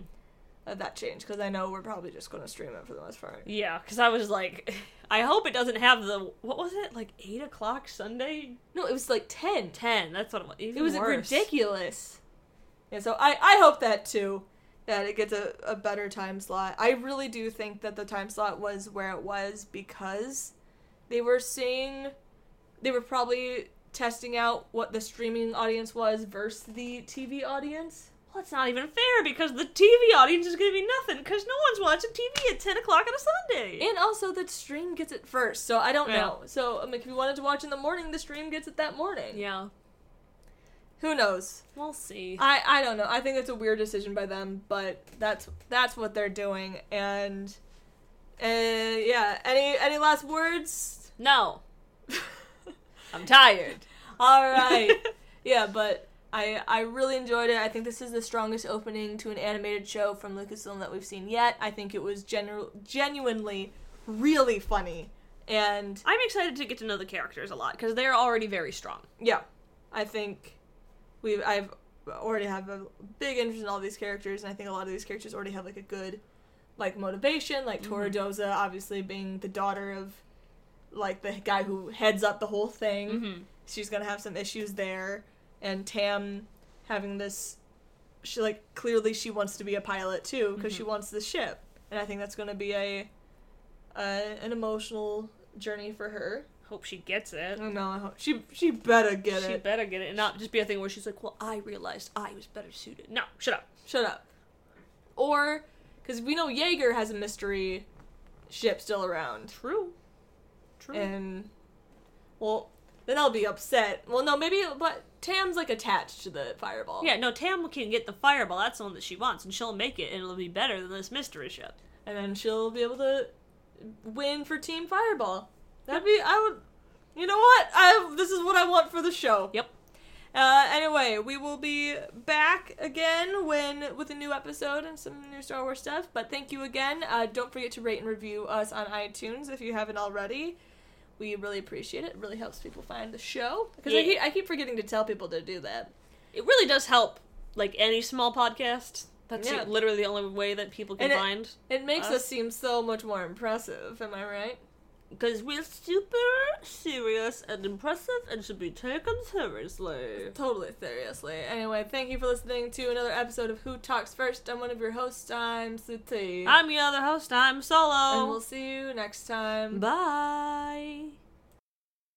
of that change because I know we're probably just gonna stream it for the most part. Yeah, because I was like, <laughs> I hope it doesn't have the what was it like eight o'clock Sunday No, it was like ten. ten. That's what it was. Even It was worse. ridiculous. And so I, I hope that too, that it gets a, a better time slot. I really do think that the time slot was where it was because they were seeing, they were probably testing out what the streaming audience was versus the TV audience. well, it's not even fair because the TV audience is going to be nothing because no one's watching TV at 10 o'clock on a Sunday. And also, the stream gets it first, so I don't Yeah. know. So, um, if you wanted to watch in the morning, the stream gets it that morning. yeah, Who knows? we'll see. I I don't know. I think it's a weird decision by them, but that's that's what they're doing. And, uh, yeah. Any any last words? no. <laughs> I'm tired. All right. <laughs> yeah, but I I really enjoyed it. I think this is the strongest opening to an animated show from Lucasfilm that we've seen yet. I think it was genu- genuinely really funny. And I'm excited to get to know the characters a lot because they're already very strong. yeah, I think we I've already have a big interest in all these characters, and I think a lot of these characters already have like a good like motivation. Like Torra Doza, obviously being the daughter of like the guy who heads up the whole thing. Mm-hmm. She's gonna have some issues there, and Tam having this. She like clearly she wants to be a pilot too because she wants the ship, and I think that's gonna be a, a an emotional journey for her. Hope she gets it. know. I hope she she better get it. She it. better get it and not just be a thing where she's like, well, I realized I was better suited. No, shut up. Shut up. Or, because we know Yeager has a mystery ship still around. True. True. And, well, then I'll be upset. Well, no, maybe, but Tam's like attached to the fireball. yeah, no, Tam can get the fireball. That's the one that she wants, and she'll make it, and it'll be better than this mystery ship. And then she'll be able to win for Team Fireball. That'd be, I would, you know what? I This is what I want for the show. Yep. Uh, anyway, we will be back again when with a new episode and some new Star Wars stuff. But thank you again. Uh, don't forget to rate and review us on iTunes if you haven't already. We really appreciate it. It really helps people find the show because I, keep, I keep forgetting to tell people to do that. It really does help, like any small podcast. That's Yeah. literally the only way that people can And it- find. It makes Us? us seem so much more impressive. Am I right? Because we're super serious and impressive and should be taken seriously. Totally seriously. Anyway, thank you for listening to another episode of Who Talks First. I'm one of your hosts. I'm Suti. I'm your other host, I'm Solo. and we'll see you next time. Bye.